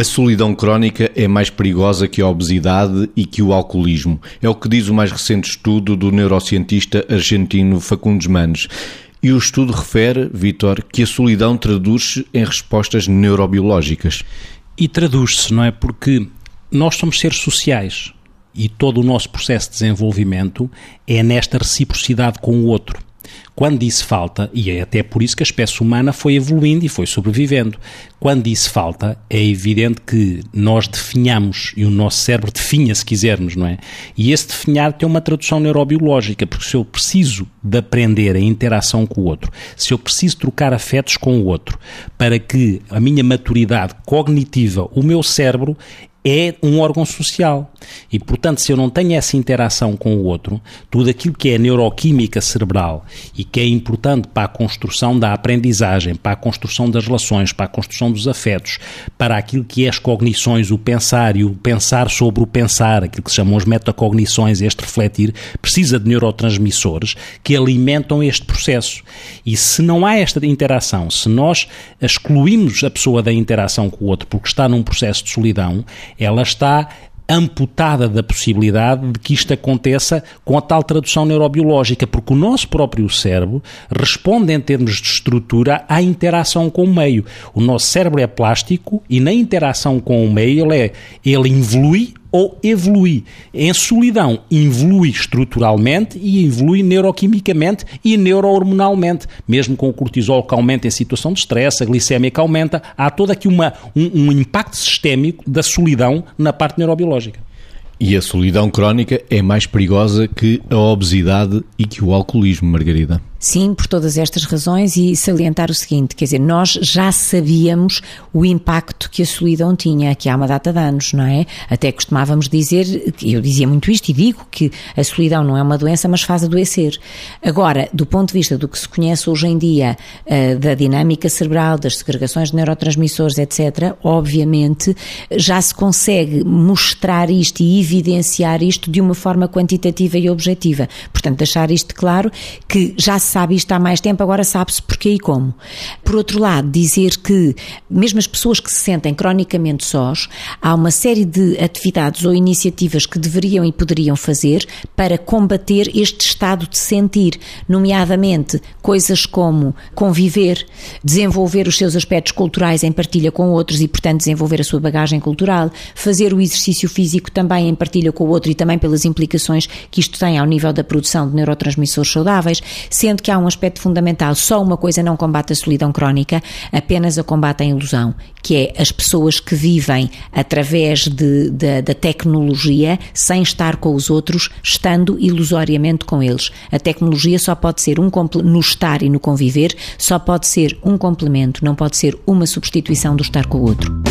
A solidão crónica é mais perigosa que a obesidade e que o alcoolismo. É o que diz o mais recente estudo do neurocientista argentino Facundes Manes. E o estudo refere, Vitor, que a solidão traduz-se em respostas neurobiológicas. E traduz-se, não é? Porque nós somos seres sociais e todo o nosso processo de desenvolvimento é nesta reciprocidade com o outro. Quando isso falta, e é até por isso que a espécie humana foi evoluindo e foi sobrevivendo, quando isso falta, é evidente que nós definhamos, e o nosso cérebro definha se quisermos, não é? E esse definhar tem uma tradução neurobiológica, porque se eu preciso de aprender a interação com o outro, se eu preciso trocar afetos com o outro, para que a minha maturidade cognitiva, o meu cérebro, é um órgão social. E, portanto, se eu não tenho essa interação com o outro, tudo aquilo que é neuroquímica cerebral e que é importante para a construção da aprendizagem, para a construção das relações, para a construção dos afetos, para aquilo que é as cognições, o pensar e o pensar sobre o pensar, aquilo que se chamam as metacognições, este refletir, precisa de neurotransmissores que alimentam este processo. E se não há esta interação, se nós excluímos a pessoa da interação com o outro porque está num processo de solidão, ela está amputada da possibilidade de que isto aconteça com a tal tradução neurobiológica, porque o nosso próprio cérebro responde em termos de estrutura à interação com o meio. O nosso cérebro é plástico e na interação com o meio ele, é, ele evolui ou evolui. Em solidão, evolui estruturalmente e evolui neuroquimicamente e neurohormonalmente. Mesmo com o cortisol que aumenta em situação de stress, a glicemia que aumenta, há todo aqui uma, um, um impacto sistémico da solidão na parte neurobiológica. E a solidão crónica é mais perigosa que a obesidade e que o alcoolismo, Margarida. Sim, por todas estas razões e salientar o seguinte, quer dizer, nós já sabíamos o impacto que a solidão tinha aqui há uma data de anos, não é? Até costumávamos dizer, eu dizia muito isto e digo que a solidão não é uma doença, mas faz adoecer. Agora, do ponto de vista do que se conhece hoje em dia, uh, da dinâmica cerebral, das segregações de neurotransmissores, etc., obviamente já se consegue mostrar isto e evidenciar isto de uma forma quantitativa e objetiva. Portanto, deixar isto claro que já se sabe isto há mais tempo, agora sabe-se porquê e como. Por outro lado, dizer que mesmo as pessoas que se sentem cronicamente sós, há uma série de atividades ou iniciativas que deveriam e poderiam fazer para combater este estado de sentir, nomeadamente coisas como conviver, desenvolver os seus aspectos culturais em partilha com outros e, portanto, desenvolver a sua bagagem cultural, fazer o exercício físico também em partilha com o outro e também pelas implicações que isto tem ao nível da produção de neurotransmissores saudáveis, sendo que há um aspecto fundamental, só uma coisa não combate a solidão crónica, apenas a combate a ilusão, que é as pessoas que vivem através de, de, da tecnologia sem estar com os outros, estando ilusoriamente com eles. A tecnologia só pode ser um no estar e no conviver, só pode ser um complemento, não pode ser uma substituição do estar com o outro.